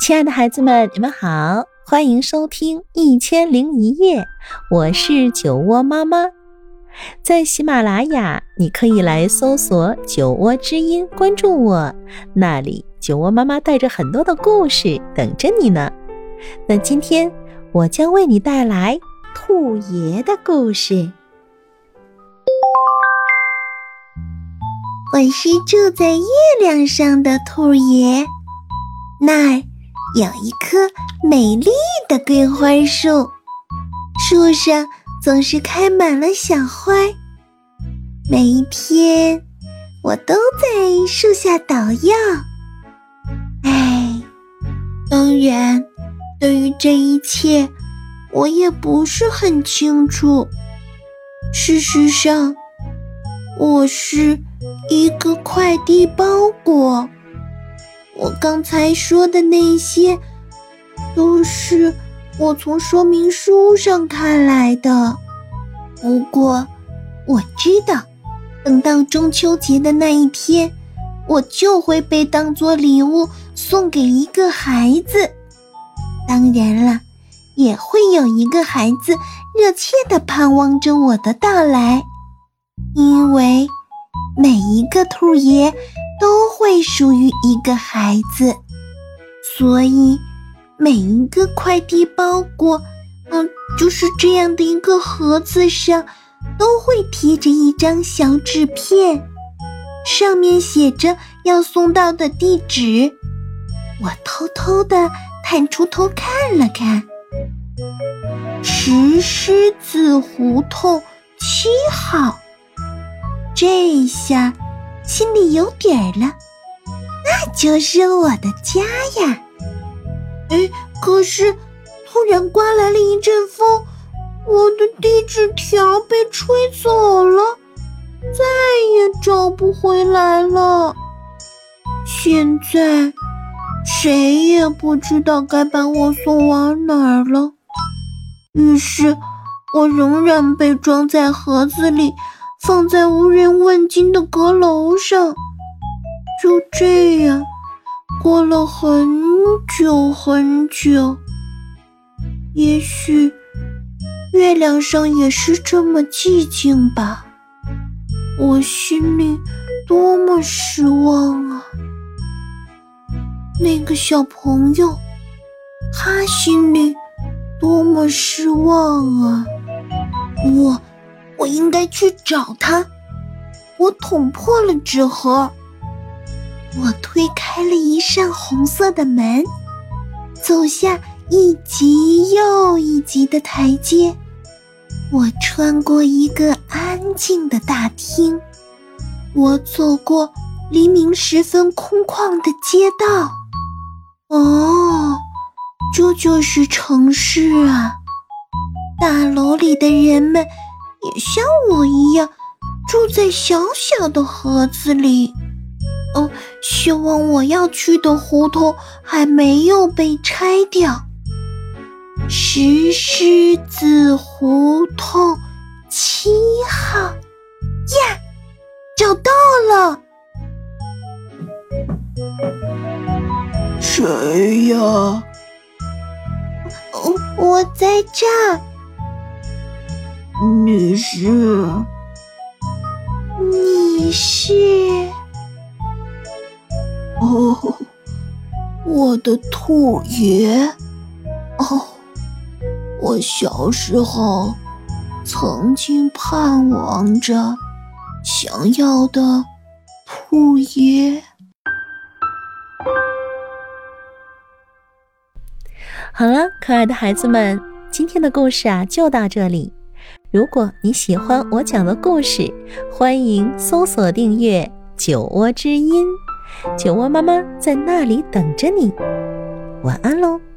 亲爱的孩子们，你们好，欢迎收听《一千零一夜》，我是酒窝妈妈。在喜马拉雅，你可以来搜索“酒窝之音”，关注我，那里酒窝妈妈带着很多的故事等着你呢。那今天我将为你带来兔爷的故事。我是住在月亮上的兔爷，那儿有一棵美丽的桂花树，树上总是开满了小花。每一天，我都在树下捣药。哎，当然，对于这一切，我也不是很清楚。事实上，我是。一个快递包裹，我刚才说的那些，都是我从说明书上看来的。不过，我知道，等到中秋节的那一天，我就会被当做礼物送给一个孩子。当然了，也会有一个孩子热切的盼望着我的到来，因为。每一个兔爷会属于一个孩子，所以每一个快递包裹，嗯，就是这样的一个盒子上，都会贴着一张小纸片，上面写着要送到的地址。我偷偷的探出头看了看，石狮子胡同七号。这下心里有底儿了，那 就是我的家呀！哎，可是突然刮来了一阵风，我的地址条被吹走了，再也找不回来了。现在谁也不知道该把我送往哪儿了。于是，我仍然被装在盒子里。放在无人问津的阁楼上，就这样过了很久很久。也许月亮上也是这么寂静吧。我心里多么失望啊！那个小朋友，他心里多么失望啊！我。我应该去找他。我捅破了纸盒，我推开了一扇红色的门，走下一级又一级的台阶。我穿过一个安静的大厅，我走过黎明时分空旷的街道。哦，这就是城市啊！大楼里的人们。也像我一样住在小小的盒子里。哦，希望我要去的胡同还没有被拆掉。石狮子胡同七号呀，找到了！谁呀？哦，我在这儿。你是？你是？哦，我的兔爷。哦，我小时候曾经盼望着想要的兔爷。好了，可爱的孩子们，今天的故事啊，就到这里。如果你喜欢我讲的故事，欢迎搜索订阅“酒窝之音”，酒窝妈妈在那里等着你。晚安喽。